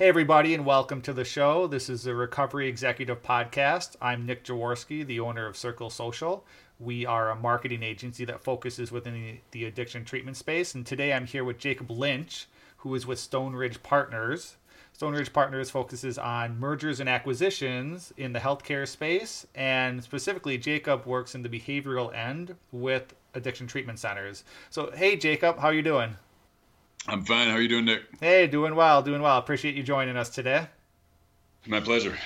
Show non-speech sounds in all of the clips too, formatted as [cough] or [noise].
Hey, everybody, and welcome to the show. This is the Recovery Executive Podcast. I'm Nick Jaworski, the owner of Circle Social. We are a marketing agency that focuses within the, addiction treatment space. And today I'm here with Jacob Lynch, who is with Stoneridge Partners. Stoneridge Partners focuses on mergers and acquisitions in the healthcare space. And specifically, Jacob works in the behavioral end with addiction treatment centers. So, hey, Jacob, how are you doing? I'm fine. How are you doing, Nick? Hey, doing well, doing well. Appreciate you joining us today. My pleasure.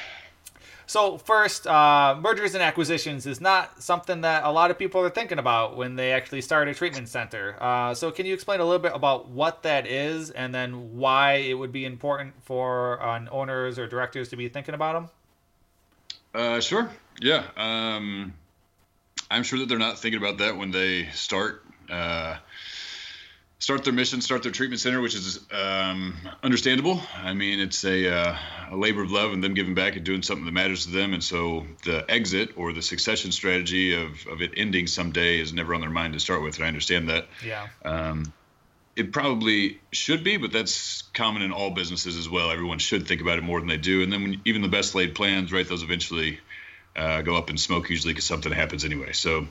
So, first, uh, mergers and acquisitions is not something that a lot of people are thinking about when they actually start a treatment center. Uh, so, can you explain a little bit about what that is and then why it would be important for uh, owners or directors to be thinking about them? Uh, sure. Yeah. Um, I'm sure that they're not thinking about that when they start uh, start their mission, start their treatment center, which is um, understandable. I mean, it's a, uh, a, labor of love and them giving back and doing something that matters to them. And so the exit or the succession strategy of, of it ending someday is never on their mind to start with. And I understand that. Yeah. Um, it probably should be, but that's common in all businesses as well. Everyone should think about it more than they do. And then when, even the best laid plans, right, those eventually uh, go up in smoke usually because something happens anyway. So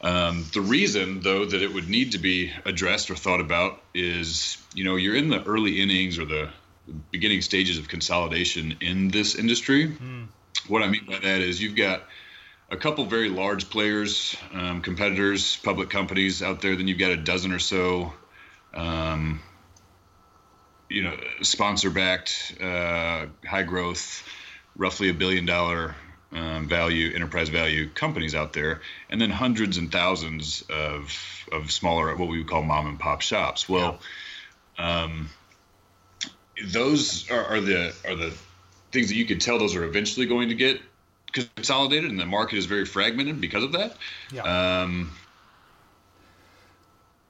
um, the reason, though, that it would need to be addressed or thought about is, you know, you're in the early innings or the beginning stages of consolidation in this industry. Mm. What I mean by that is you've got a couple very large players, um, competitors, public companies out there. Then you've got a dozen or so, um, you know, sponsor-backed, uh, high growth, roughly a billion dollar um, value, enterprise value companies out there, and then hundreds and thousands of of smaller, what we would call mom and pop shops. Well, yeah. um, those are, are, the are the things that you could tell those are eventually going to get consolidated, and the market is very fragmented because of that. Yeah. Um,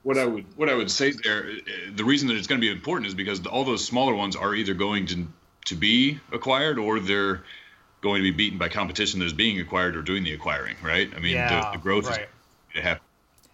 what I would what I would say there, the reason that it's going to be important is because all those smaller ones are either going to to be acquired or they're going to be beaten by competition that is being acquired or doing the acquiring, right? I mean, yeah, the, the, growth right. is happen.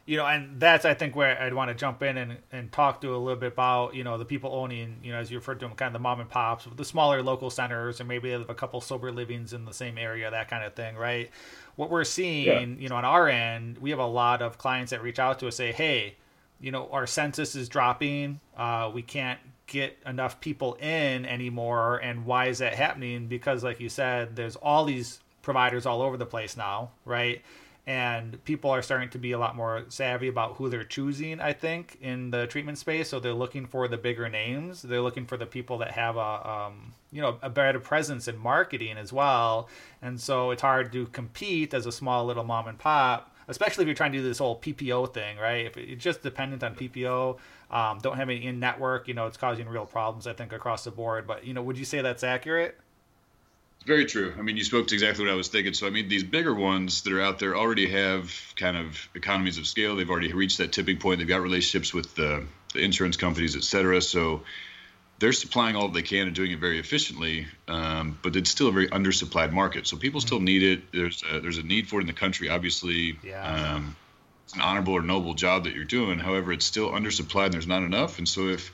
You know, and that's I think where I'd want to jump in and, and talk to a little bit about you know the people owning you know as you referred to them kind of the mom and pops, the smaller local centers, and maybe they have a couple sober livings in the same area, that kind of thing, right? What we're seeing, yeah. you know, on our end, we have a lot of clients that reach out to us say, hey, you know, our census is dropping, uh, we can't get enough people in anymore. And why is that happening? Because, like you said, there's all these providers all over the place now, right? And people are starting to be a lot more savvy about who they're choosing, I think, in the treatment space. So they're looking for the bigger names. They're looking for the people that have a, um, you know, a better presence in marketing as well. And so it's hard to compete as a small little mom and pop especially if you're trying to do this whole PPO thing, right? If it's just dependent on PPO, um, don't have any in network, you know, it's causing real problems, I think, across the board. But, you know, would you say that's accurate? Very true. I mean, you spoke to exactly what I was thinking. So, I mean, these bigger ones that are out there already have kind of economies of scale. They've already reached that tipping point. They've got relationships with the, the insurance companies, et cetera. So, they're supplying all they can and doing it very efficiently, um, but it's still a very undersupplied market. So people still need it. There's a, there's a need for it in the country. Obviously, yeah. um, it's an honorable or noble job that you're doing. However, it's still undersupplied and there's not enough. And so if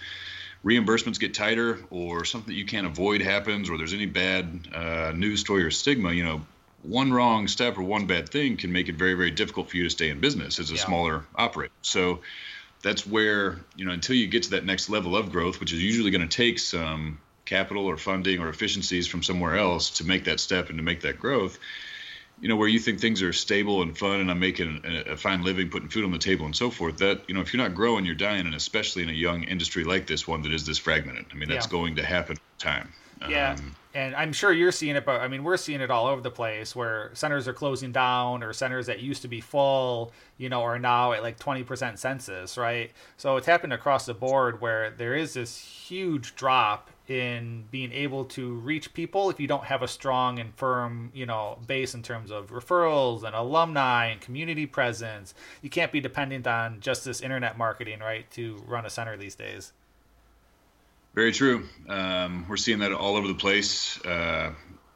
reimbursements get tighter or something that you can't avoid happens or there's any bad uh, news story or stigma, you know, one wrong step or one bad thing can make it very, very difficult for you to stay in business as a yeah. smaller operator. So that's where you know until you get to that next level of growth, which is usually going to take some capital or funding or efficiencies from somewhere else to make that step and to make that growth. You know, where you think things are stable and fun, and I'm making a, a fine living, putting food on the table, and so forth. That you know, if you're not growing, you're dying, and especially in a young industry like this one that is this fragmented. I mean, that's yeah. going to happen time. Yeah. Um, and I'm sure you're seeing it, but I mean, we're seeing it all over the place where centers are closing down or centers that used to be full, you know, are now at like 20% census, right? So it's happened across the board where there is this huge drop in being able to reach people if you don't have a strong and firm, you know, base in terms of referrals and alumni and community presence. You can't be dependent on just this internet marketing, right, to run a center these days. Very true. Um, we're seeing that all over the place. Uh,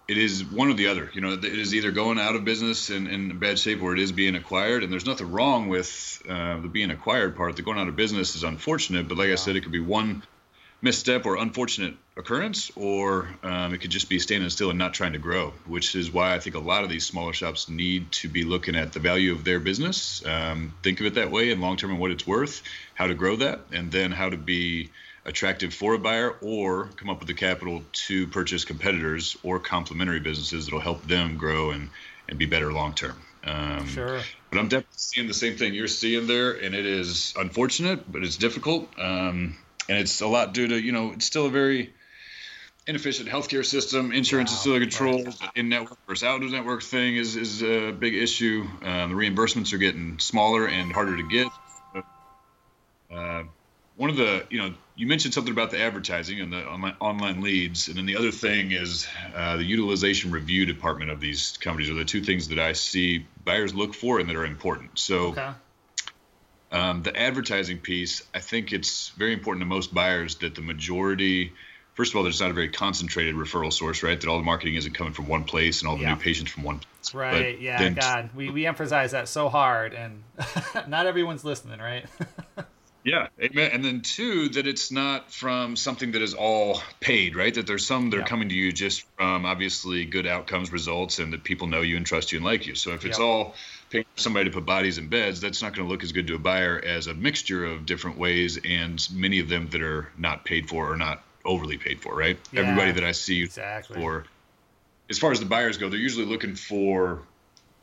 it is one or the other. You know, it is either going out of business in, in bad shape or it is being acquired. And there's nothing wrong with uh, the being acquired part. The going out of business is unfortunate, but like I said, it could be one misstep or unfortunate occurrence, or um, it could just be standing still and not trying to grow, which is why I think a lot of these smaller shops need to be looking at the value of their business, um, think of it that way, and long term and what it's worth, how to grow that, and then how to be attractive for a buyer or come up with the capital to purchase competitors or complementary businesses that'll help them grow and, and be better long term. Um, sure. But I'm definitely seeing the same thing you're seeing there, and it is unfortunate, but it's difficult. Um, and it's a lot due to, you know, it's still a very inefficient healthcare system. Insurance wow, is still controlled. Right. In network versus out of network thing is, is a big issue. Um, the reimbursements are getting smaller and harder to get. Uh, one of the, you know, you mentioned something about the advertising and the online leads, and then the other thing is uh, the utilization review department of these companies are the two things that I see buyers look for and that are important. So, okay. um, the advertising piece, I think it's very important to most buyers that the majority, first of all, there's not a very concentrated referral source, right? That all the marketing isn't coming from one place and all the yeah. new patients from one place. Right. But yeah. God, we we emphasize that so hard, and [laughs] not everyone's listening, right? [laughs] Yeah, amen. And then two, that it's not from something that is all paid, right? That there's some that are coming to you just from obviously good outcomes, results, and that people know you and trust you and like you. So if it's all paying somebody to put bodies in beds, that's not going to look as good to a buyer as a mixture of different ways, and many of them that are not paid for or not overly paid for, right? Yeah, Everybody that I see exactly. for, as far as the buyers go, they're usually looking for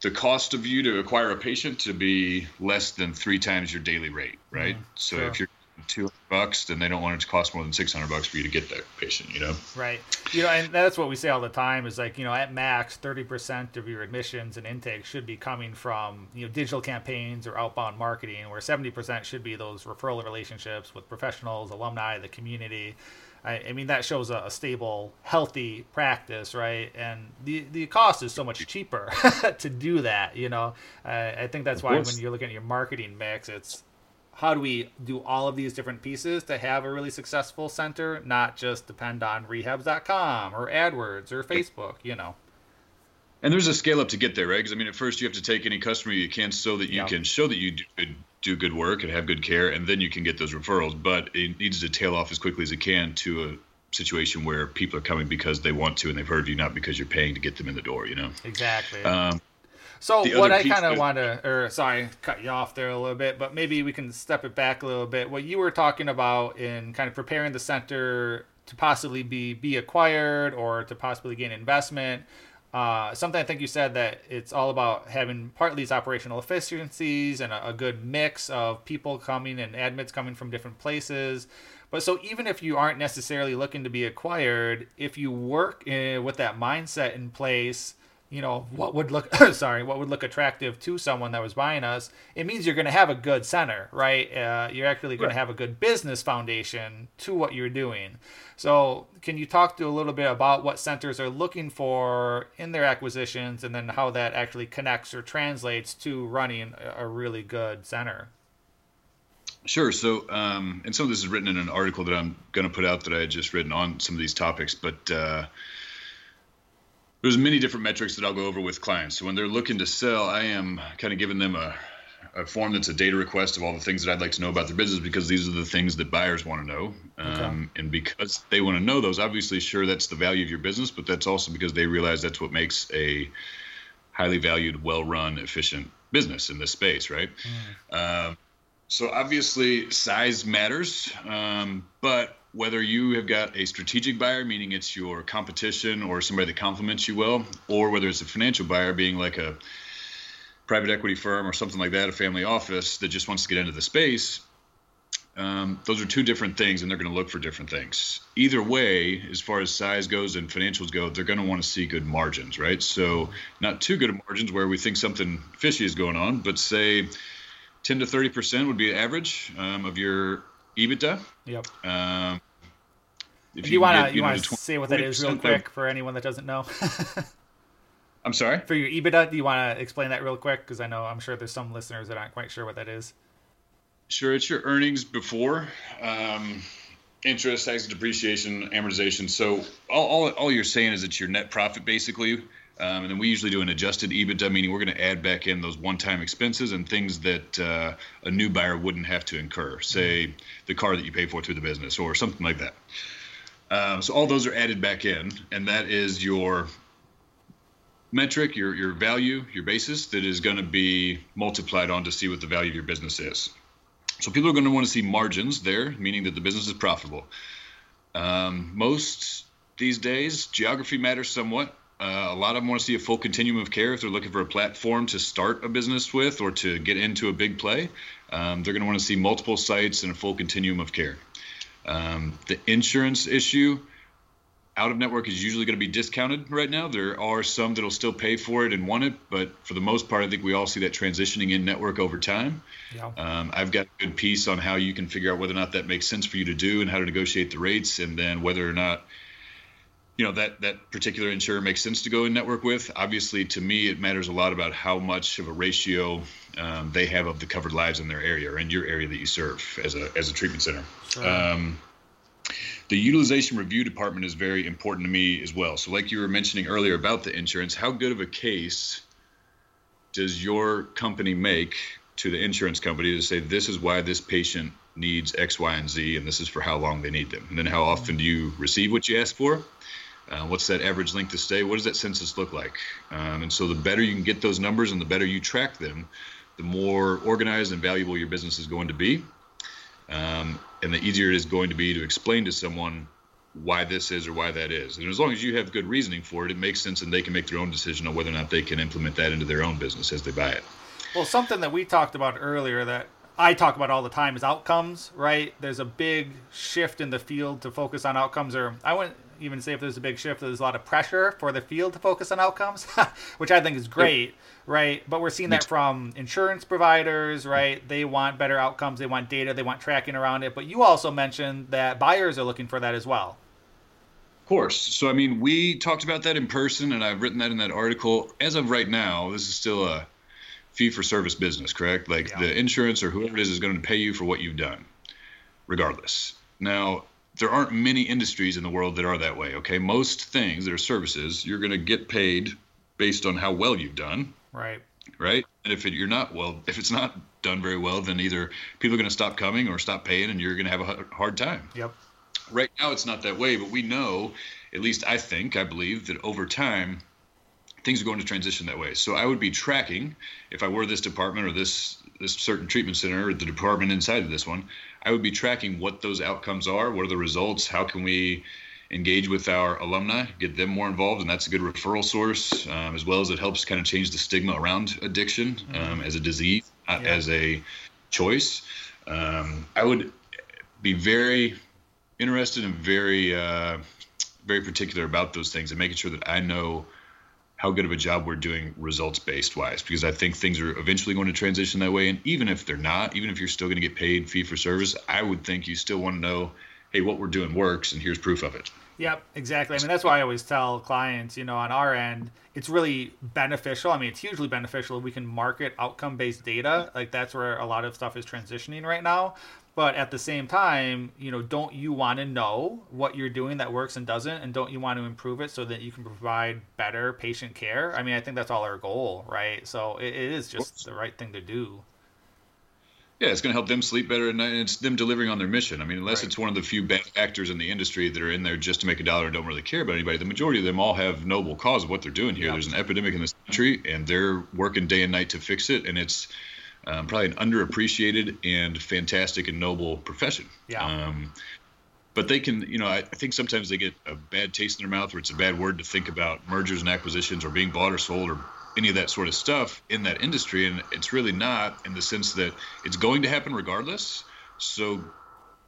the cost of you to acquire a patient to be less than three times your daily rate, right? Mm, so sure. if you're 200 bucks, then they don't want it to cost more than 600 bucks for you to get that patient, you know? Right. You know, and that's what we say all the time is like, you know, at max, 30% of your admissions and intake should be coming from, you know, digital campaigns or outbound marketing, where 70% should be those referral relationships with professionals, alumni, the community. I, I mean, that shows a, a, stable, healthy practice, right? And the the cost is so much cheaper [laughs] to do that. You know, uh, I think that's why when you're looking at your marketing mix, it's how do we do all of these different pieces to have a really successful center, not just depend on rehabs.com or AdWords or Facebook, you know. And there's a scale up to get there, right? Because I mean, at first you have to take any customer you can so that you yep. can show that you do good do good work and have good care, and then you can get those referrals. But it needs to tail off as quickly as it can to a situation where people are coming because they want to and they've heard of you, not because you're paying to get them in the door. You know. Exactly. Um, so what I kind of want to, or sorry, cut you off there a little bit, but maybe we can step it back a little bit. What you were talking about in kind of preparing the center to possibly be be acquired or to possibly gain investment uh, something I think you said that it's all about having partly these operational efficiencies and a, a, good mix of people coming and admits coming from different places. But so even if you aren't necessarily looking to be acquired, if you work in, with that mindset in place you know what would look [coughs] sorry what would look attractive to someone that was buying us it means you're going to have a good center right uh, you're actually going right. to have a good business foundation to what you're doing so can you talk to a little bit about what centers are looking for in their acquisitions and then how that actually connects or translates to running a really good center Sure. So, um, and some of this is written in an article that I'm going to put out that I had just written on some of these topics. But uh, there's many different metrics that I'll go over with clients. So when they're looking to sell, I am kind of giving them a, a form that's a data request of all the things that I'd like to know about their business because these are the things that buyers want to know. Okay. Um, and because they want to know those, obviously, sure, that's the value of your business, but that's also because they realize that's what makes a highly valued, well run, efficient business in this space, right? Mm. Um, so obviously, size matters, um, but whether you have got a strategic buyer, meaning it's your competition or somebody that complements you well, or whether it's a financial buyer, being like a private equity firm or something like that, a family office that just wants to get into the space, um, those are two different things and they're going to look for different things. Either way, as far as size goes and financials go, they're going to want to see good margins, right? So, not too good of margins where we think something fishy is going on, but say 10 to 30% would be average um, of your EBITDA. Yep. Um, if you, want to you want to say what that is real quick for anyone that doesn't know. [laughs] I'm sorry. For your EBITDA, do you want to explain that real quick? Because I know I'm sure there's some listeners that aren't quite sure what that is. Sure, it's your earnings before um, interest, tax, depreciation, amortization. So all, all, all you're saying is it's your net profit basically um, and then we usually do an adjusted EBITDA, meaning we're going to add back in those one-time expenses and things that uh, a new buyer wouldn't have to incur, say the car that you pay for through the business or something like that. Um, so all those are added back in, and that is your metric, your your value, your basis that is going to be multiplied on to see what the value of your business is. So people are going to want to see margins there, meaning that the business is profitable. Um, most these days, geography matters somewhat. Uh, a lot of them want to see a full continuum of care if they're looking for a platform to start a business with or to get into a big play. Um, they're going to want to see multiple sites and a full continuum of care. Um, the insurance issue, out of network is usually going to be discounted right now. There are some that'll still pay for it and want it, but for the most part, I think we all see that transitioning in network over time. Yeah. Um, I've got a good piece on how you can figure out whether or not that makes sense for you to do and how to negotiate the rates, and then whether or not you know that that particular insurer makes sense to go in network with. Obviously, to me, it matters a lot about how much of a ratio um, they have of the covered lives in their area or in your area that you serve as a as a treatment center. Um, the utilization review department is very important to me as well. So, like you were mentioning earlier about the insurance, how good of a case does your company make to the insurance company to say this is why this patient needs X, Y, and Z, and this is for how long they need them? And then how often do you receive what you ask for? Uh, what's that average length to stay? What does that census look like? Um, and so the better you can get those numbers and the better you track them, the more organized and valuable your business is going to be. Um, and the easier it is going to be to explain to someone why this is or why that is. And as long as you have good reasoning for it, it makes sense and they can make their own decision on whether or not they can implement that into their own business as they buy it. Well, something that we talked about earlier that I talk about all the time is outcomes, right? There's a big shift in the field to focus on outcomes, or I wouldn't even say if there's a big shift, there's a lot of pressure for the field to focus on outcomes, [laughs] which I think is great, right? But we're seeing that from insurance providers, mm-hmm. right? They want better outcomes, they want data, they want tracking around it. But you also mentioned that buyers are looking for that as well. Of course. So, I mean, we talked about that in person, and I've written that in that article. As of right now, this is still a fee for service business, correct? Like yeah. the insurance or whoever it is is going to pay you for what you've done, regardless. Now, there aren't many industries in the world that are that way. Okay, most things that are services, you're going to get paid based on how well you've done. Right. Right. And if it, you're not well, if it's not done very well, then either people are going to stop coming or stop paying, and you're going to have a hard time. Yep. Right now, it's not that way, but we know, at least I think, I believe that over time, things are going to transition that way. So I would be tracking if I were this department or this this certain treatment center or the department inside of this one, I would be tracking what those outcomes are, what are the results, how can we engage with our alumni, get them more involved, and that's a good referral source, um, as well as it helps kind of change the stigma around addiction mm-hmm. um, as a disease, not yeah. as a choice. Um, I would be very interested and very, uh, very particular about those things and making sure that I know how good of a job we're doing results based wise because I think things are eventually going to transition that way. And even if they're not, even if you're still going to get paid fee for service, I would think you still want to know, hey, what we're doing works and here's proof of it. Yep, exactly. I mean, that's why I always tell clients, you know, on our end, it's really beneficial. I mean, it's hugely beneficial we can market outcome based data. Like, that's where a lot of stuff is transitioning right now. But at the same time, you know, don't you want to know what you're doing that works and doesn't, and don't you want to improve it so that you can provide better patient care? I mean, I think that's all our goal, right? So it, it is just the right thing to do. Yeah, it's going to help them sleep better at night, and it's them delivering on their mission. I mean, unless right. it's one of the few bad actors in the industry that are in there just to make a dollar and don't really care about anybody, the majority of them all have noble cause of what they're doing here. Yep. There's an epidemic in this country, and they're working day and night to fix it, and it's um, probably an underappreciated and fantastic and noble profession. Yeah. Um, but they can, you know, I, I, think sometimes they get a bad taste in their mouth, where it's a bad word to think about mergers and acquisitions or being bought or sold or any of that sort of stuff in that industry, and it's really not in the sense that it's going to happen regardless. So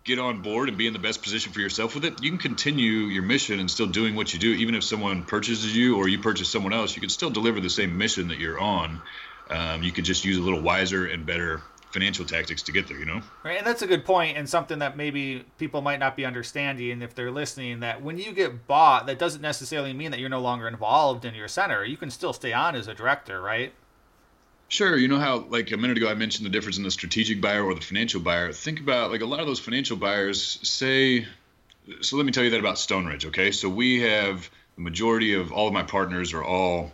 get on board and be in the best position for yourself with it. You can continue your mission and still doing what you do, even if someone purchases you or you purchase someone else. You can still deliver the same mission that you're on um, you could just use a little wiser and better financial tactics to get there, you know? Right, and that's a good point and something that maybe people might not be understanding if they're listening that when you get bought, that doesn't necessarily mean that you're no longer involved in your center. You can still stay on as a director, right? Sure. You know how, like a minute ago, I mentioned the difference in the strategic buyer or the financial buyer. Think about, like, a lot of those financial buyers say, so let me tell you that about Stoneridge, okay? So we have the majority of all of my partners are all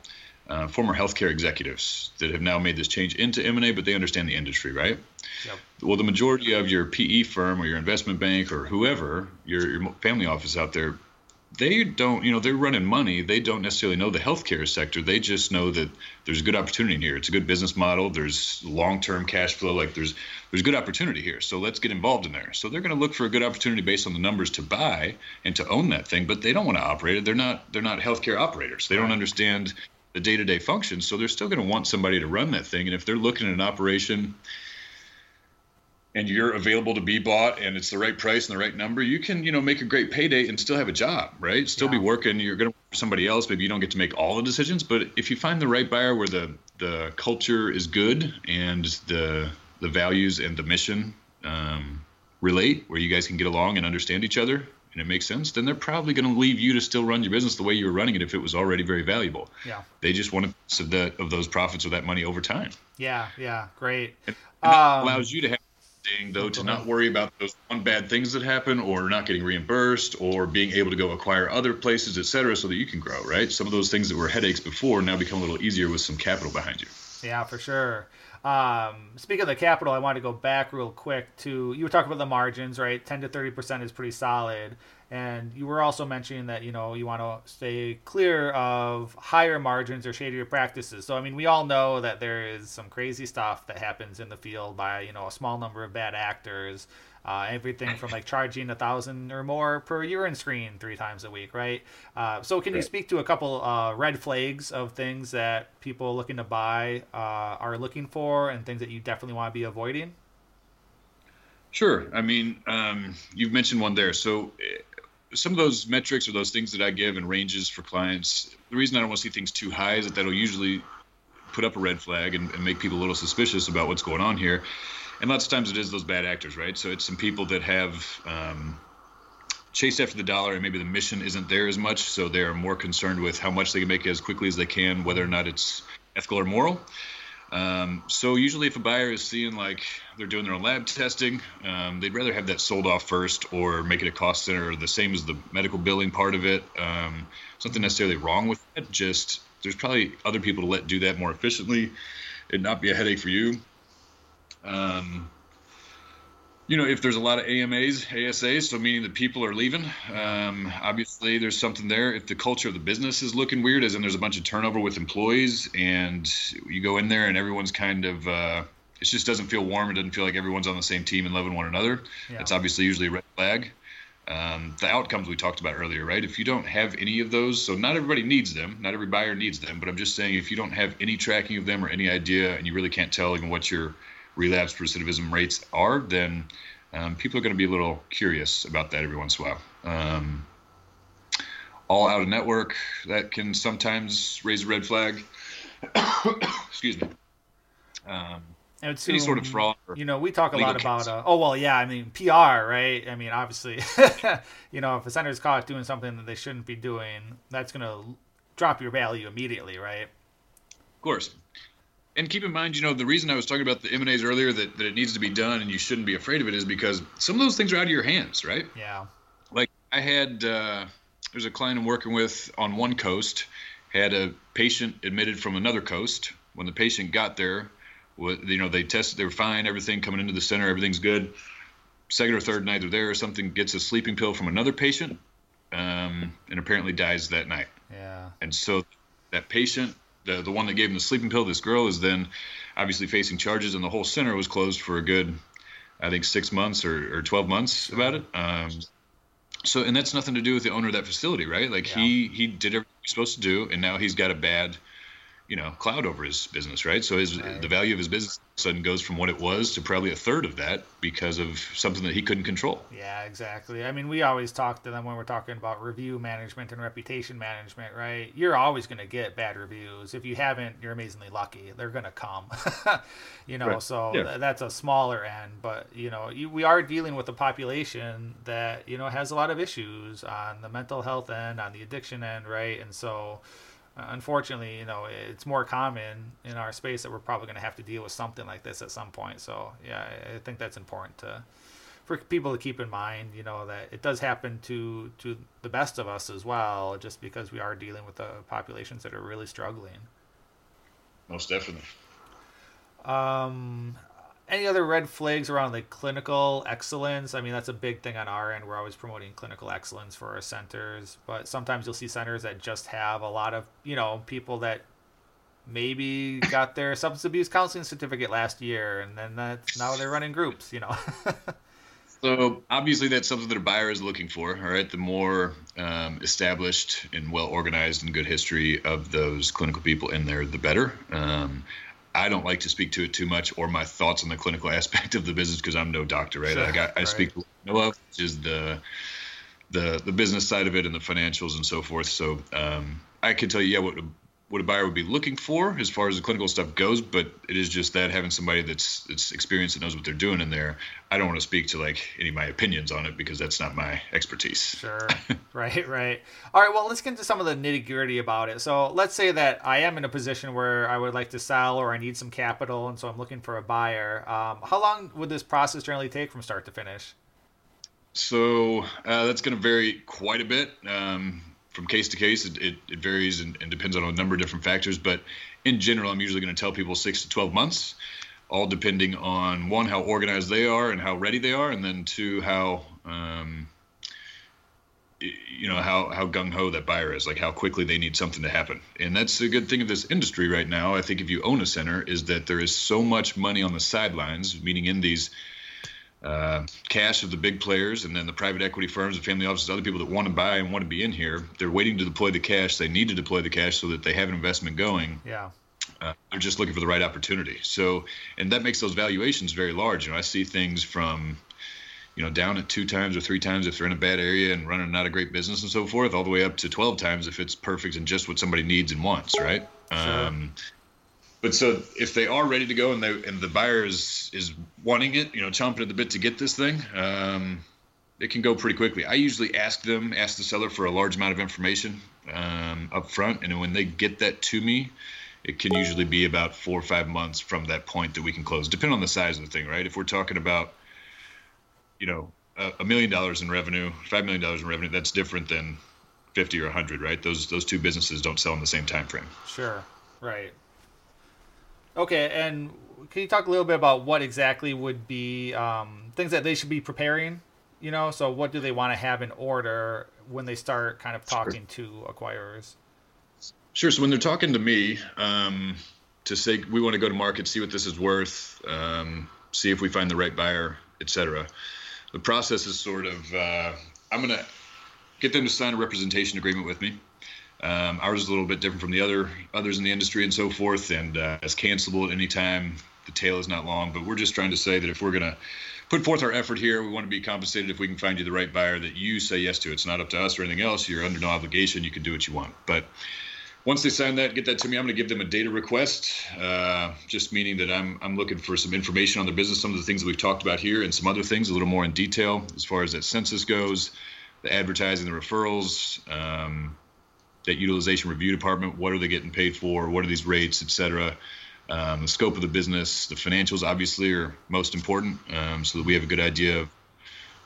uh, former healthcare executives that have now made this change into M&A, but they understand the industry, right? Yep. Well, the majority of your PE firm or your investment bank or whoever, your, your family office out there, they don't, you know, they're running money. They don't necessarily know the healthcare sector. They just know that there's a good opportunity here. It's a good business model. There's long-term cash flow. Like there's there's good opportunity here. So let's get involved in there. So they're going to look for a good opportunity based on the numbers to buy and to own that thing. But they don't want to operate it. They're not they're not healthcare operators. They don't understand the day-to-day functions. So they're still going to want somebody to run that thing. And if they're looking at an operation and you're available to be bought and it's the right price and the right number, you can, you know, make a great payday and still have a job, right? Still yeah. be working. You're going to work for somebody else. Maybe you don't get to make all the decisions, but if you find the right buyer where the the culture is good and the the values and the mission um, relate, where you guys can get along and understand each other, and it makes sense, then they're probably going to leave you to still run your business the way you were running it if it was already very valuable. Yeah. They just want to of that of those profits or that money over time. Yeah, yeah, great. And, and um, allows you to have thing though to not worry about those one bad things that happen or not getting reimbursed or being able to go acquire other places et cetera so that you can grow right some of those things that were headaches before now become a little easier with some capital behind you yeah for sure um, speaking of the capital i want to go back real quick to you were talking about the margins right 10 to 30 percent is pretty solid and you were also mentioning that you know you want to stay clear of higher margins or shadier practices. So I mean, we all know that there is some crazy stuff that happens in the field by you know a small number of bad actors. Uh, everything from like charging a thousand or more per urine screen three times a week, right? Uh, so can you speak to a couple uh, red flags of things that people looking to buy uh, are looking for, and things that you definitely want to be avoiding? Sure. I mean, um, you've mentioned one there. So some of those metrics or those things that I give and ranges for clients, the reason I don't want to see things too high is that that'll usually put up a red flag and, and, make people a little suspicious about what's going on here. And lots of times it is those bad actors, right? So it's some people that have um, chased after the dollar and maybe the mission isn't there as much. So they're more concerned with how much they can make as quickly as they can, whether or not it's ethical or moral. Um, so usually, if a buyer is seeing like they're doing their own lab testing, um, they'd rather have that sold off first, or make it a cost center, the same as the medical billing part of it. Um, something necessarily wrong with it. Just there's probably other people to let do that more efficiently, and not be a headache for you. Um, you know, if there's a lot of AMAs, ASAs, so meaning that people are leaving, um, obviously there's something there. If the culture of the business is looking weird, as in there's a bunch of turnover with employees, and you go in there and everyone's kind of, uh, it just doesn't feel warm. It doesn't feel like everyone's on the same team and loving one another. Yeah. That's obviously usually a red flag. Um, the outcomes we talked about earlier, right? If you don't have any of those, so not everybody needs them, not every buyer needs them, but I'm just saying if you don't have any tracking of them or any idea, and you really can't tell even what your relapse recidivism rates are, then um, people are going to be a little curious about that every once in a while. Um, all out of network, that can sometimes raise a red flag. [coughs] Excuse me. Um, any sort of fraud. You know, we talk a lot about. Uh, oh well, yeah. I mean, PR, right? I mean, obviously, [laughs] you know, if a is caught doing something that they shouldn't be doing, that's going to drop your value immediately, right? Of course and keep in mind, you know, the reason I was talking about the M&As earlier that, that it needs to be done and you shouldn't be afraid of it is because some of those things are out of your hands, right? Yeah. Like I had, uh, there's a client I'm working with on one coast, had a patient admitted from another coast. When the patient got there, you know, they tested, they were fine, everything coming into the center, everything's good. Second or third night they're there, something gets a sleeping pill from another patient, um, and apparently dies that night. Yeah. And so that patient the the one that gave him the sleeping pill, this girl, is then obviously facing charges, and the whole center was closed for a good, I think, six months or, or twelve months about it. Um, so, and that's nothing to do with the owner of that facility, right? Like yeah. he he did everything he was supposed to do, and now he's got a bad you know cloud over his business, right? So his right. the value of his business sudden goes from what it was to probably a third of that because of something that he couldn't control. Yeah, exactly. I mean, we always talk to them when we're talking about review management and reputation management, right? You're always going to get bad reviews. If you haven't, you're amazingly lucky. They're going to come. [laughs] you know, right. so yeah. th- that's a smaller end, but you know, you, we are dealing with a population that, you know, has a lot of issues on the mental health end, on the addiction end, right? And so unfortunately, you know, it's more common in our space that we're probably going to have to deal with something like this at some point. So, yeah, I think that's important to for people to keep in mind. You know that it does happen to to the best of us as well, just because we are dealing with the populations that are really struggling. most definitely. Um, any other red flags around like clinical excellence? I mean, that's a big thing on our end. We're always promoting clinical excellence for our centers, but sometimes you'll see centers that just have a lot of, you know, people that maybe got their substance abuse counseling certificate last year and then that's now they're running groups, you know. [laughs] So obviously that's something that a buyer is looking for. All right, the more um, established and well organized and good history of those clinical people in there, the better. Um, I don't like to speak to it too much or my thoughts on the clinical [laughs] aspect of the business because I'm no doctor, right? Sure, I, got, I right. speak know of, which is the the the business side of it and the financials and so forth. So um, I can tell you, yeah, what what a buyer would be looking for as far as the clinical stuff goes, but it is just that having somebody that's that's experienced and knows what they're doing in there. I don't want to speak to like any of my opinions on it because that's not my expertise. Sure. [laughs] right, right. All right, well, let's get into some of the nitty gritty about it. So, let's say that I am in a position where I would like to sell or I need some capital, and so I'm looking for a buyer. Um, how long would this process generally take from start to finish? So uh, that's going to vary quite a bit um, from case to case. It, it, it varies and, and, depends on a number of different factors. But in general, I'm usually going to tell people six to 12 months, all depending on one, how organized they are and how ready they are, and then two, how. Um, you know how how gung ho that buyer is, like how quickly they need something to happen, and that's a good thing of this industry right now. I think if you own a center, is that there is so much money on the sidelines, meaning in these uh, cash of the big players and then the private equity firms and family offices, other people that want to buy and want to be in here. They're waiting to deploy the cash. They need to deploy the cash so that they have an investment going. Yeah. Uh, they're just looking for the right opportunity. So, and that makes those valuations very large. You know, I see things from, you know, down at two times or three times if they're in a bad area and running not a great business and so forth, all the way up to 12 times if it's perfect and just what somebody needs and wants, right? Sure. Um, but so if they are ready to go and they and the buyer is is wanting it, you know, chomping at the bit to get this thing, um, it can go pretty quickly. I usually ask them, ask the seller for a large amount of information um, up front, and when they get that to me, it can usually be about four or five months from that point that we can close, depending on the size of the thing, right? If we're talking about, you know, a, million dollars in revenue, five million dollars in revenue, that's different than fifty or a hundred, right? Those those two businesses don't sell in the same time frame. Sure. Right. Okay, and can you talk a little bit about what exactly would be um, things that they should be preparing? You know, so what do they want to have in order when they start kind of talking sure. to acquirers? Sure. So when they're talking to me um, to say we want to go to market, see what this is worth, um, see if we find the right buyer, etc. The process is sort of uh, I'm going to get them to sign a representation agreement with me. Um, ours is a little bit different from the other others in the industry and so forth, and uh, it's cancelable at any time. The tail is not long, but we're just trying to say that if we're going to put forth our effort here, we want to be compensated if we can find you the right buyer that you say yes to. It's not up to us or anything else. You're under no obligation. You can do what you want. But once they sign that, get that to me. I'm going to give them a data request, uh, just meaning that I'm I'm looking for some information on their business, some of the things that we've talked about here, and some other things a little more in detail as far as that census goes, the advertising, the referrals. Um, that utilization review department. What are they getting paid for? What are these rates, et cetera? Um, the scope of the business, the financials obviously are most important, um, so that we have a good idea of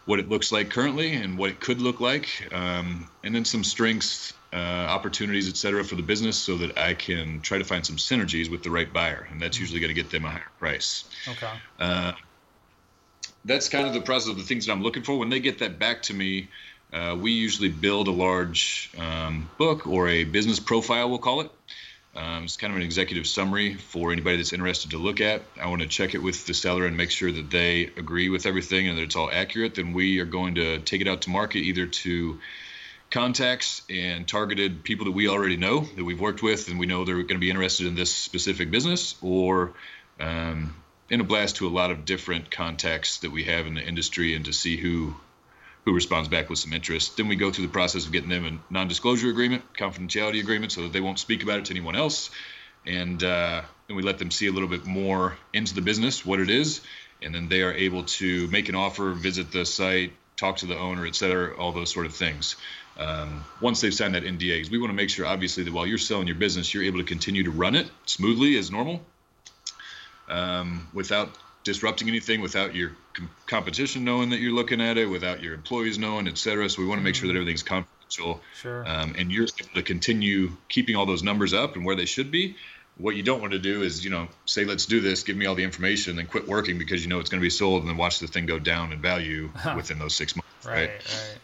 what it looks like currently and what it could look like, um, and then some strengths, uh, opportunities, et cetera, for the business, so that I can try to find some synergies with the right buyer, and that's usually going to get them a higher price. Okay. Uh, that's kind of the process of the things that I'm looking for. When they get that back to me, uh, we usually build a large um, book or a business profile, we'll call it. Um, it's kind of an executive summary for anybody that's interested to look at. I want to check it with the seller and make sure that they agree with everything and that it's all accurate. Then we are going to take it out to market either to contacts and targeted people that we already know that we've worked with and we know they're going to be interested in this specific business or um, in a blast to a lot of different contacts that we have in the industry and to see who who responds back with some interest. Then we go through the process of getting them a non-disclosure agreement, confidentiality agreement, so that they won't speak about it to anyone else. And uh, then we let them see a little bit more into the business, what it is, and then they are able to make an offer, visit the site, talk to the owner, et cetera, all those sort of things. Um, once they've signed that NDA, we want to make sure, obviously, that while you're selling your business, you're able to continue to run it smoothly as normal, um, without disrupting anything, without your com- competition knowing that you're looking at it, without your employees knowing, et cetera. So we want to make sure that everything's confidential, Sure. um, and you're able to continue keeping all those numbers up and where they should be, what you don't want to do is, you know, say, let's do this, give me all the information, and then quit working because you know it's going to be sold and then watch the thing go down in value [laughs] within those six months. Right. Right. right.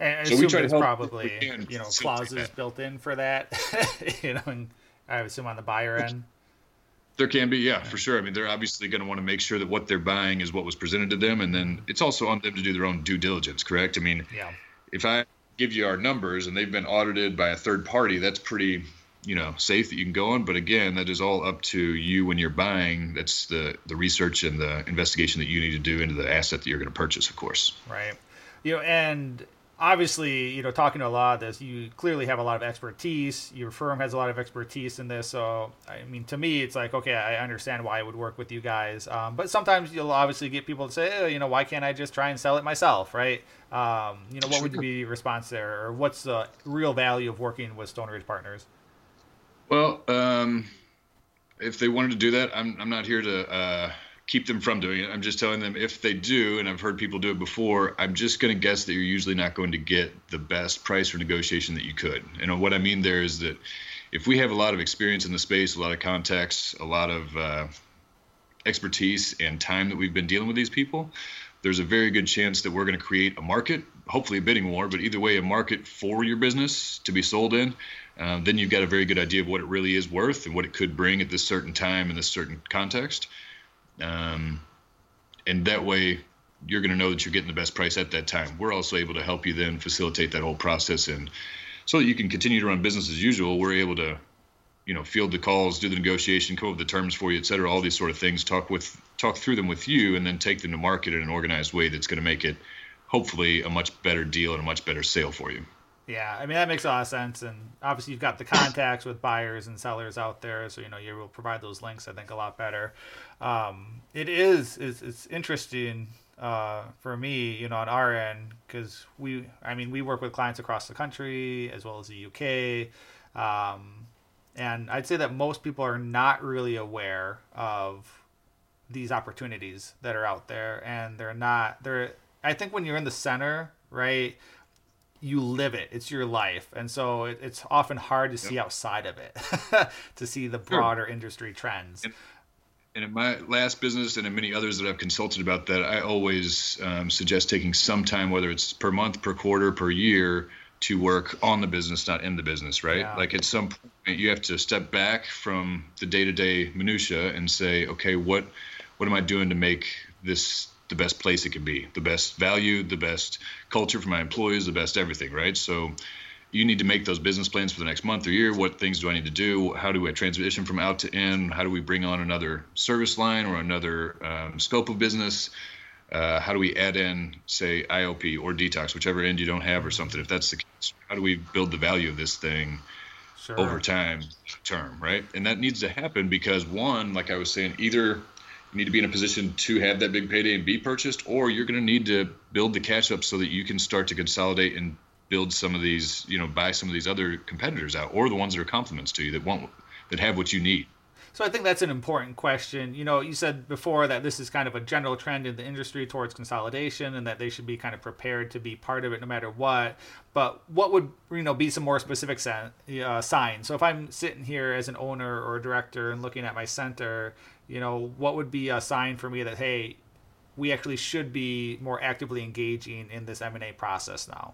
And I so assume there's probably, you know, clauses built in for that, [laughs] you know, and I assume on the buyer end. There can be, yeah, for sure. I mean, they're obviously going to want to make sure that what they're buying is what was presented to them, and then it's also on them to do their own due diligence. Correct? I mean, yeah. If I give you our numbers and they've been audited by a third party, that's pretty, you know, safe that you can go on. But again, that is all up to you when you're buying. That's the the research and the investigation that you need to do into the asset that you're going to purchase, of course. Right. You know, and obviously, you know, talking to a lot of this, you clearly have a lot of expertise. Your firm has a lot of expertise in this. So, I mean, to me, it's like, okay, I understand why it would work with you guys. Um, but sometimes you'll obviously get people to say, oh, you know, why can't I just try and sell it myself, right? Um, you know, what would be your response there? Or what's the real value of working with Stoneridge Partners? Well, um, if they wanted to do that, I'm, I'm not here to. Uh keep them from doing it. I'm just telling them if they do, and I've heard people do it before, I'm just going to guess that you're usually not going to get the best price for negotiation that you could. And what I mean there is that if we have a lot of experience in the space, a lot of contacts, a lot of uh, expertise and time that we've been dealing with these people, there's a very good chance that we're going to create a market, hopefully a bidding war, but either way, a market for your business to be sold in. Uh, then you've got a very good idea of what it really is worth and what it could bring at this certain time in this certain context. Um, and that way, you're going to know that you're getting the best price at that time. We're also able to help you then facilitate that whole process, and so that you can continue to run business as usual. We're able to, you know, field the calls, do the negotiation, come up with the terms for you, et cetera. All these sort of things. Talk with, talk through them with you, and then take them to market in an organized way that's going to make it, hopefully, a much better deal and a much better sale for you. Yeah, I mean that makes a lot of sense, and obviously you've got the contacts with buyers and sellers out there, so you know you will provide those links. I think a lot better. Um, it is it's, it's interesting uh, for me, you know, on our end because we, I mean, we work with clients across the country as well as the UK, um, and I'd say that most people are not really aware of these opportunities that are out there, and they're not. They're I think when you're in the center, right? You live it. It's your life. And so it, it's often hard to see outside of it [laughs] to see the broader sure. industry trends. And, and, in my last business and in many others that i've consulted about that i always um, suggest taking some time whether it's per month per quarter per year to work on the business not in the business right? Yeah. like at some point you have to step back from the day-to-day minutia and say okay what what am i doing to make this the best place it can be, the best value, the best culture for my employees, the best everything, right? So you need to make those business plans for the next month or year. What things do I need to do? How do I transition from out to in? How do we bring on another service line or another um, scope of business? Uh, how do we add in, say, IOP or detox, whichever end you don't have or something? If that's the case, how do we build the value of this thing sure. over time, term, right? And that needs to happen because one, like I was saying, either you need to be in a position to have that big payday and be purchased, or you're going to need to build the cash up so that you can start to consolidate and build some of these, you know, buy some of these other competitors out, or the ones that are complements to you that want that have what you need. So I think that's an important question. You know, you said before that this is kind of a general trend in the industry towards consolidation and that they should be kind of prepared to be part of it no matter what. But what would, you know, be some more specific uh, signs? So if I'm sitting here as an owner or a director and looking at my center, you know, what would be a sign for me that hey, we actually should be more actively engaging in this M&A process now?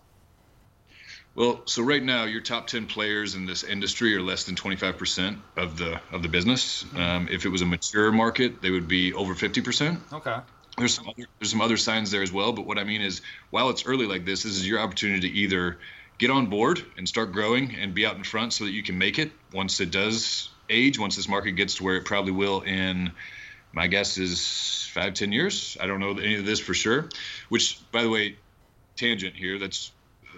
Well, so right now, your top ten players in this industry are less than twenty five percent of the of the business. Mm-hmm. Um, if it was a mature market, they would be over fifty percent. Okay. There's some other, there's some other signs there as well, but what I mean is, while it's early like this, this is your opportunity to either get on board and start growing and be out in front so that you can make it once it does age once this market gets to where it probably will in my guess is five ten years. I don't know any of this for sure which by the way tangent here that's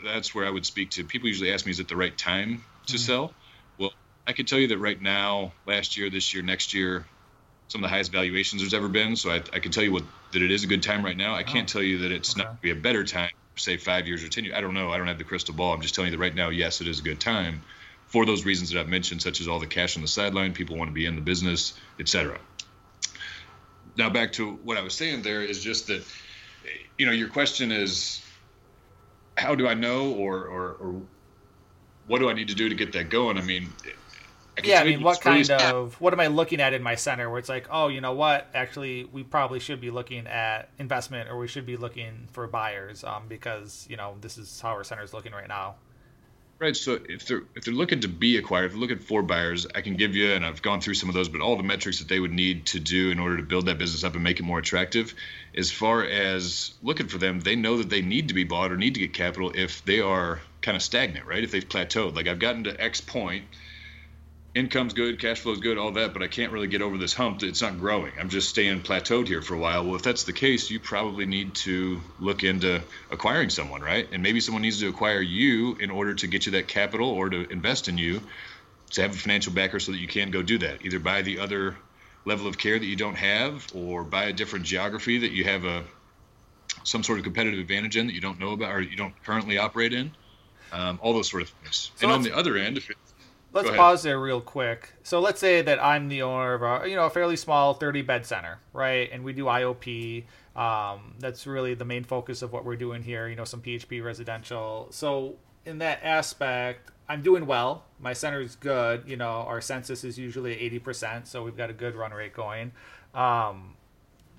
that's where i would speak to. People usually ask me is it the right time to mm-hmm. sell? Well i can tell you that right now last year this year next year some of the highest valuations there's ever been. So i, I can tell you what that it is a good time right now. I can't oh. tell you that it's okay. not be a better time say five years or ten years. I don't know. I don't have the crystal ball. I'm just telling you that right now yes it is a good time for those reasons that I've mentioned, such as all the cash on the sideline, people want to be in the business, etc. Now back to what I was saying there is just that, you know, your question is, how do I know, or or, or what do I need to do to get that going? I mean, I yeah, I mean, what kind really of what am I looking at in my center where it's like, oh, you know what? Actually, we probably should be looking at investment, or we should be looking for buyers, um, because you know this is how our center is looking right now. Right. So if they're if they're looking to be acquired, if they're looking for buyers, I can give you, and I've gone through some of those, but all the metrics that they would need to do in order to build that business up and make it more attractive. As far as looking for them, they know that they need to be bought or need to get capital if they are kind of stagnant, right? If they've plateaued, like I've gotten to X point income's good, cash flow's good, all that, but I can't really get over this hump. It's not growing. I'm just staying plateaued here for a while. Well, if that's the case, you probably need to look into acquiring someone, right? And maybe someone needs to acquire you in order to get you that capital or to invest in you to have a financial backer so that you can go do that. Either buy the other level of care that you don't have or buy a different geography that you have a some sort of competitive advantage in that you don't know about or you don't currently operate in. Um, all those sort of things. So and on the other end, if it's let's pause there real quick. So let's say that I'm the owner of a you know a fairly small 30 bed center, right? And we do IOP. Um, that's really the main focus of what we're doing here. You know, some PHP residential. So in that aspect, I'm doing well. My center is good. You know, our census is usually 80%, so we've got a good run rate going. Um,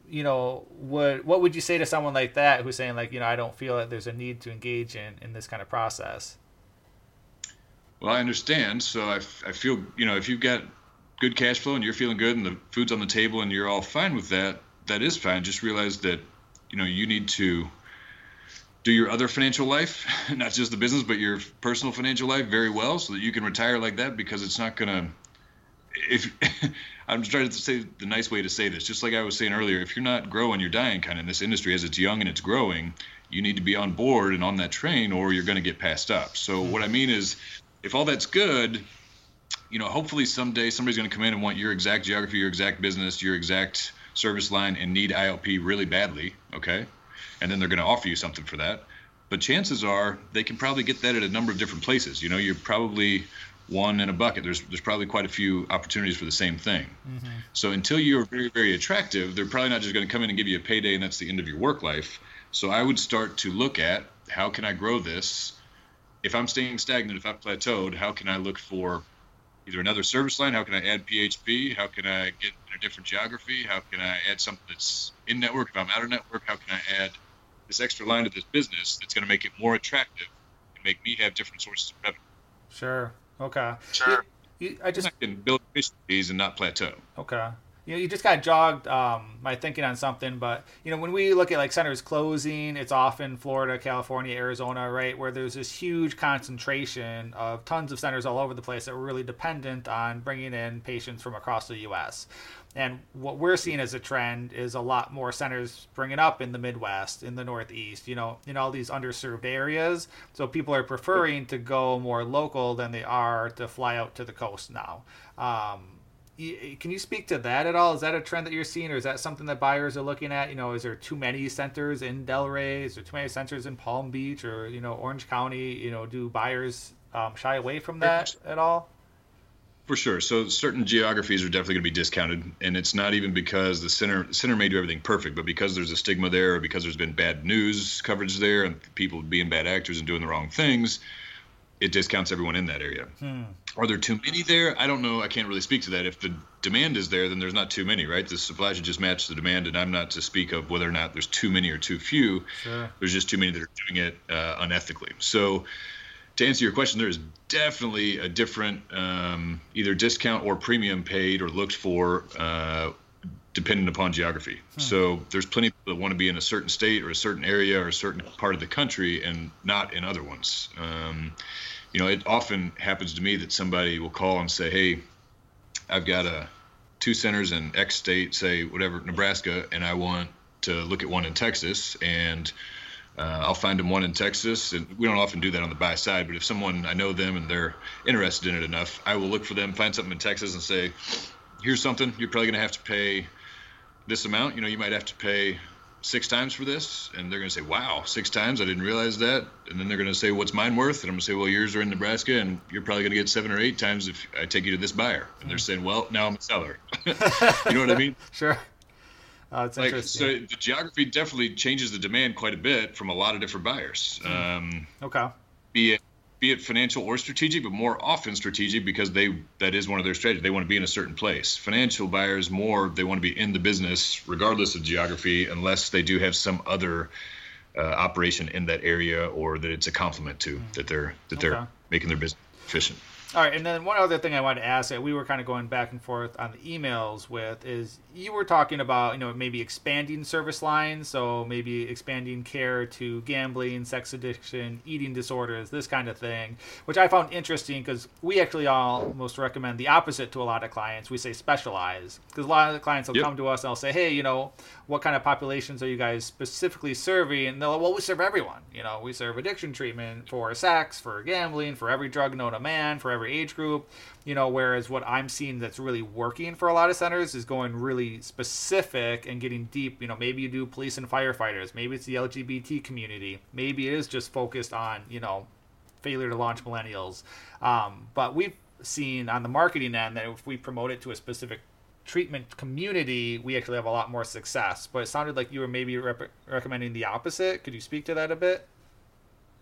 you know, what what would you say to someone like that who's saying like, you know, I don't feel that there's a need to engage in in this kind of process? Well, I understand. So I, I feel, you know, if you've got good cash flow and you're feeling good and the food's on the table and you're all fine with that, that is fine. Just realize that, you know, you need to do your other financial life, [laughs] not just the business, but your personal financial life very well so that you can retire like that because it's not going to, if [laughs] I'm trying to say the nice way to say this, just like I was saying earlier, if you're not growing, you're dying kind of in this industry as it's young and it's growing, you need to be on board and on that train or you're going to get passed up. So mm-hmm. what I mean is if all that's good, you know, hopefully someday somebody's going to come in and want your exact geography, your exact business, your exact service line, and need IOP really badly. Okay, and then they're going to offer you something for that. But chances are they can probably get that at a number of different places. You know, you're probably one in a bucket. There's there's probably quite a few opportunities for the same thing. Mm-hmm. So until you're very very attractive, they're probably not just going to come in and give you a payday and that's the end of your work life. So I would start to look at how can I grow this if I'm staying stagnant, if I've plateaued, how can I look for either another service line? How can I add PHP? How can I get in a different geography? How can I add something that's in network? If I'm out of network, how can I add this extra line to this business that's going to make it more attractive and make me have different sources of revenue? Sure. Okay. Sure. You, you, I just I can build efficiencies and not plateau. Okay you know, you just got jogged um, my thinking on something. But you know, when we look at like centers closing, it's often Florida, California, Arizona, right, where there's this huge concentration of tons of centers all over the place that were really dependent on bringing in patients from across the U.S. And what we're seeing as a trend is a lot more centers bringing up in the Midwest, in the Northeast, you know, in all these underserved areas. So people are preferring to go more local than they are to fly out to the coast now. Um, can you speak to that at all? Is that a trend that you're seeing, or is that something that buyers are looking at? You know, is there too many centers in Delray? Is there too many centers in Palm Beach or you know Orange County? You know, do buyers um, shy away from that at all? For sure. So certain geographies are definitely going to be discounted, and it's not even because the center the center may do everything perfect, but because there's a stigma there, or because there's been bad news coverage there, and people being bad actors and doing the wrong things it discounts everyone in that area. Hmm. Are there too many there? I don't know. I can't really speak to that. If the demand is there, then there's not too many, right? The supply should just match the demand, and I'm not to speak of whether or not there's too many or too few. Sure. There's just too many that are doing it uh, unethically. So, to answer your question, there is definitely a different um, either discount or premium paid or looked for. Uh, dependent upon geography. Hmm. So there's plenty of people that want to be in a certain state or a certain area or a certain part of the country and not in other ones. Um, you know, it often happens to me that somebody will call and say, "Hey, I've got a two centers in X state, say whatever Nebraska, and I want to look at one in Texas, and uh, I'll find them one in Texas. And we don't often do that on the buy side, but if someone I know them and they're interested in it enough, I will look for them, find something in Texas, and say, "Here's something. You're probably going to have to pay this amount. You know, you might have to pay six times for this. And they're going to say wow six times? I didn't realize that. And then they're going to say what's mine worth? And i'm going to say well yours are in nebraska and you're probably going to get seven or eight times if i take you to this buyer. And they're saying well now i'm a seller. [laughs] [laughs] You know what i mean? Sure. Uh, it's like, so the geography definitely changes the demand quite a bit from a lot of different buyers. Hmm. um, okay. be it be it financial or strategic, but more often strategic because they that is one of their strategies. They want to be in a certain place. Financial buyers more they want to be in the business regardless of geography, unless they do have some other uh, operation in that area or that it's a complement to that they're that they're okay. making their business efficient. All right, and then one other thing I wanted to ask that we were kind of going back and forth on the emails with is you were talking about you know maybe expanding service lines, so maybe expanding care to gambling, sex addiction, eating disorders, this kind of thing, which I found interesting because we actually almost recommend the opposite to a lot of clients. We say specialize because a lot of the clients will yep. come to us and they'll say, hey, you know, what kind of populations are you guys specifically serving? And they'll well, we serve everyone. You know, we serve addiction treatment for sex, for gambling, for every drug known to man, for every age group. You know, whereas what I'm seeing that's really working for a lot of centers is going really specific and getting deep. You know, maybe you do police and firefighters, maybe it's the LGBT community, maybe it is just focused on you know failure to launch millennials. Um, but we've seen on the marketing end that if we promote it to a specific treatment community, we actually have a lot more success. But it sounded like you were maybe rep- recommending the opposite. Could you speak to that a bit?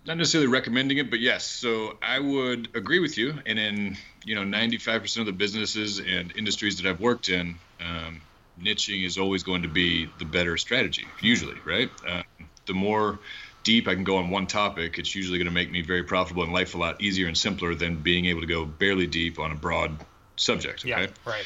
Not necessarily recommending it, but yes. So I would agree with you. And in you know 95% of the businesses and industries that I've worked in, um, niching is always going to be the better strategy. Usually, right? Uh, the more deep I can go on one topic, it's usually going to make me very profitable in life a lot easier and simpler than being able to go barely deep on a broad subject. Okay. Yeah. Right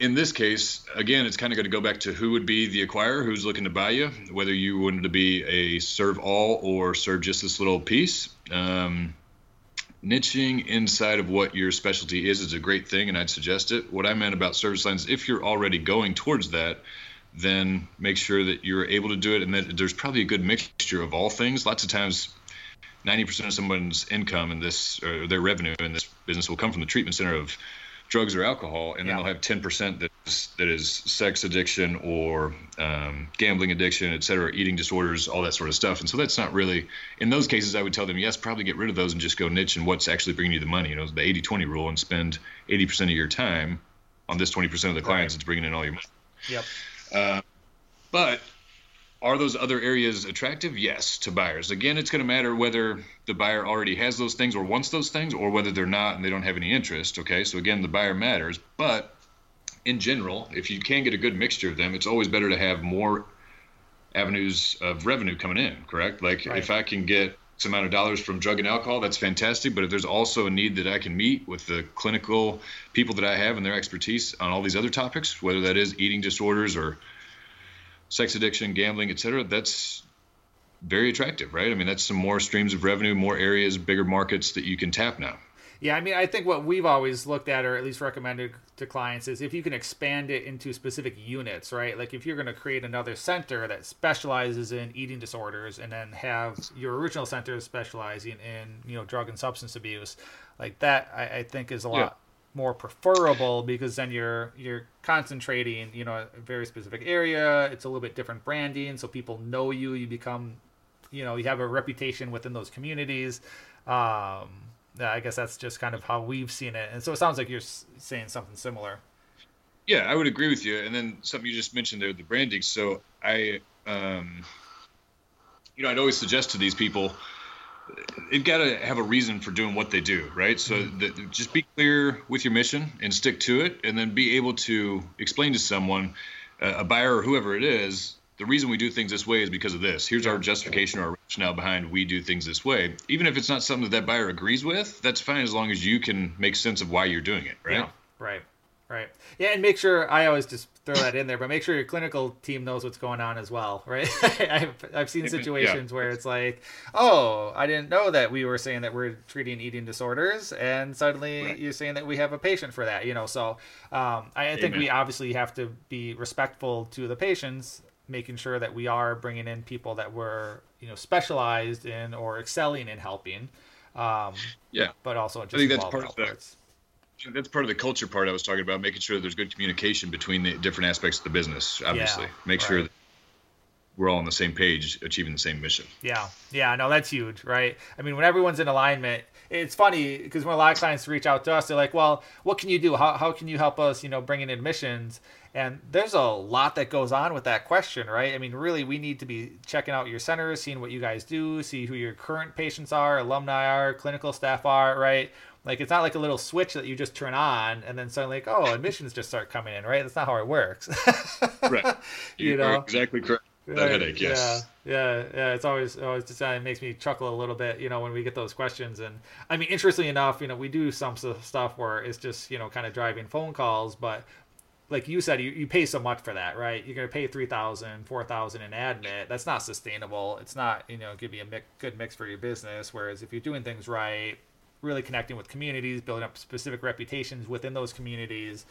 in this case, again, it's kind of going to go back to who would be the acquirer, who's looking to buy you, whether you wanted to be a serve all or serve just this little piece. Um, niching inside of what your specialty is is a great thing, and I'd suggest it. What I meant about service lines, if you're already going towards that, then make sure that you're able to do it, and that there's probably a good mixture of all things. Lots of times, 90% of someone's income in this, or their revenue in this business will come from the treatment center of drugs or alcohol, and then yeah. they'll have 10% that is, that is sex addiction or um, gambling addiction, et cetera, eating disorders, all that sort of stuff. And so that's not really, in those cases, I would tell them, yes, probably get rid of those and just go niche and what's actually bringing you the money. You know, the 80 20 rule and spend 80% of your time on this 20% of the clients right. that's bringing in all your money. Yep. Uh, but are those other areas attractive? Yes, to buyers. Again, it's going to matter whether the buyer already has those things or wants those things, or whether they're not and they don't have any interest. Okay, so again, the buyer matters. But in general, if you can get a good mixture of them, it's always better to have more avenues of revenue coming in. Correct? Like right. if I can get some amount of dollars from drug and alcohol, that's fantastic. But if there's also a need that I can meet with the clinical people that I have and their expertise on all these other topics, whether that is eating disorders or sex addiction, gambling, etc. That's very attractive, right? I mean, that's some more streams of revenue, more areas, bigger markets that you can tap now. Yeah, I mean, I think what we've always looked at, or at least recommended to clients, is if you can expand it into specific units, right? Like if you're going to create another center that specializes in eating disorders, and then have your original center specializing in, you know, drug and substance abuse, like that, I, I think is a lot. More preferable because then you're you're concentrating you know a very specific area. It's a little bit different branding. So people know you. You become you know you have a reputation within those communities. Um i guess that's just kind of how we've seen it. And so it sounds like you're saying something similar. Yeah i would agree with you. And then something you just mentioned there the branding. So i um you know i'd always suggest to these people they've got to have a reason for doing what they do, right? So mm-hmm. the, just be clear with your mission and stick to it, and then be able to explain to someone, uh, a buyer or whoever it is, the reason we do things this way is because of this. Here's our justification or our rationale behind we do things this way. Even if it's not something that that buyer agrees with, that's fine as long as you can make sense of why you're doing it, right? Yeah, right. Right. Yeah, and make sure I always just throw that in there, but make sure your clinical team knows what's going on as well, [laughs] right? I've I've seen situations yeah. where it's like, oh, I didn't know that we were saying that we're treating eating disorders, and suddenly right. you're saying that we have a patient for that, you know. So um, I, I think we obviously have to be respectful to the patients, making sure that we are bringing in people that were you know specialized in or excelling in helping. Um, yeah, but also just I think that's part of the that's part of the culture part I was talking about, making sure there's good communication between the different aspects of the business. Obviously, yeah, make right. sure that we're all on the same page, achieving the same mission. Yeah, yeah, no, that's huge, right? I mean, when everyone's in alignment, it's funny because when a lot of clients reach out to us, they're like, "Well, what can you do? How how can you help us? You know, bring in admissions?" And there's a lot that goes on with that question, right? I mean, really, we need to be checking out your centers, seeing what you guys do, see who your current patients are, alumni are, clinical staff are, right? Like it's not like a little switch that you just turn on and then suddenly, like, oh, admissions just start coming in, right? That's not how it works. [laughs] right. You, you know exactly correct. That headache, yes. Yeah, yeah, yeah. It's always always just it makes me chuckle a little bit, you know, when we get those questions. And I mean, interestingly enough, you know, we do some stuff where it's just you know kind of driving phone calls, but like you said, you, you pay so much for that, right? You're gonna pay three thousand, four thousand in admit. That's not sustainable. It's not, you know, give you a mix, good mix for your business. Whereas if you're doing things right, really connecting with communities, building up specific reputations within those communities,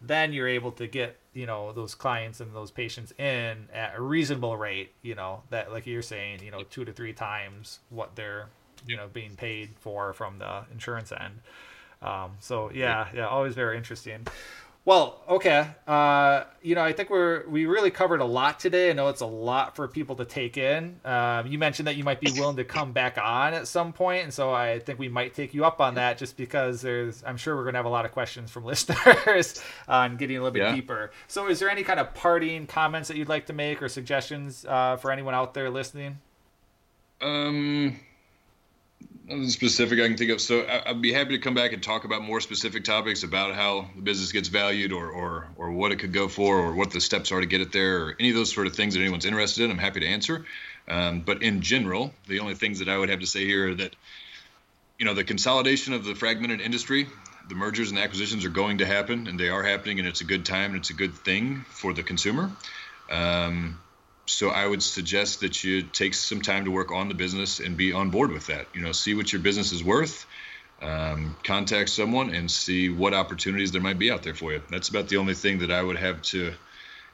then you're able to get you know those clients and those patients in at a reasonable rate. You know that, like you're saying, you know, two to three times what they're you know being paid for from the insurance end. Um, so yeah, yeah, always very interesting. Well, okay. Uh, you know, I think we're we really covered a lot today. I know it's a lot for people to take in. Um, you mentioned that you might be willing to come back on at some point, and so I think we might take you up on that, just because there's. I'm sure we're going to have a lot of questions from [laughs] listeners on getting a little bit yeah. deeper. So, is there any kind of parting comments that you'd like to make or suggestions uh, for anyone out there listening? Um Nothing specific I can think of. So I, would be happy to come back and talk about more specific topics about how the business gets valued, or or or what it could go for, or what the steps are to get it there, or any of those sort of things that anyone's interested in. I'm happy to answer. Um, but in general, the only things that I would have to say here are that you know the consolidation of the fragmented industry, the mergers and acquisitions are going to happen, and they are happening, and it's a good time and it's a good thing for the consumer. Um, so I would suggest that you take some time to work on the business and be on board with that. You know, see what your business is worth, um, contact someone, and see what opportunities there might be out there for you. That's about the only thing that I would have to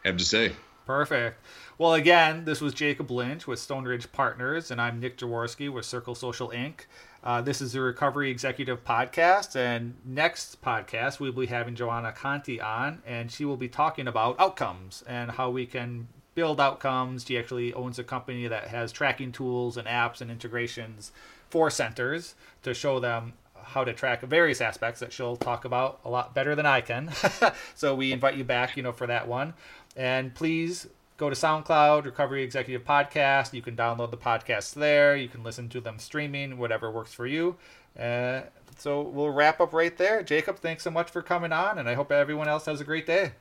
have to say. Perfect. Well, again, this was Jacob Lynch with Stoneridge Partners, and I'm Nick Jaworski with Circle Social Inc. Uh, this is the Recovery Executive Podcast, and next podcast we'll be having Joanna Conti on, and she will be talking about outcomes and how we can build outcomes. She actually owns a company that has tracking tools and apps and integrations for centers to show them how to track various aspects that she'll talk about a lot better than I can. [laughs] so we invite you back, you know, for that one. And please go to SoundCloud, Recovery Executive Podcast. You can download the podcasts there. You can listen to them streaming, whatever works for you. Uh, so we'll wrap up right there. Jacob, thanks so much for coming on, and I hope everyone else has a great day.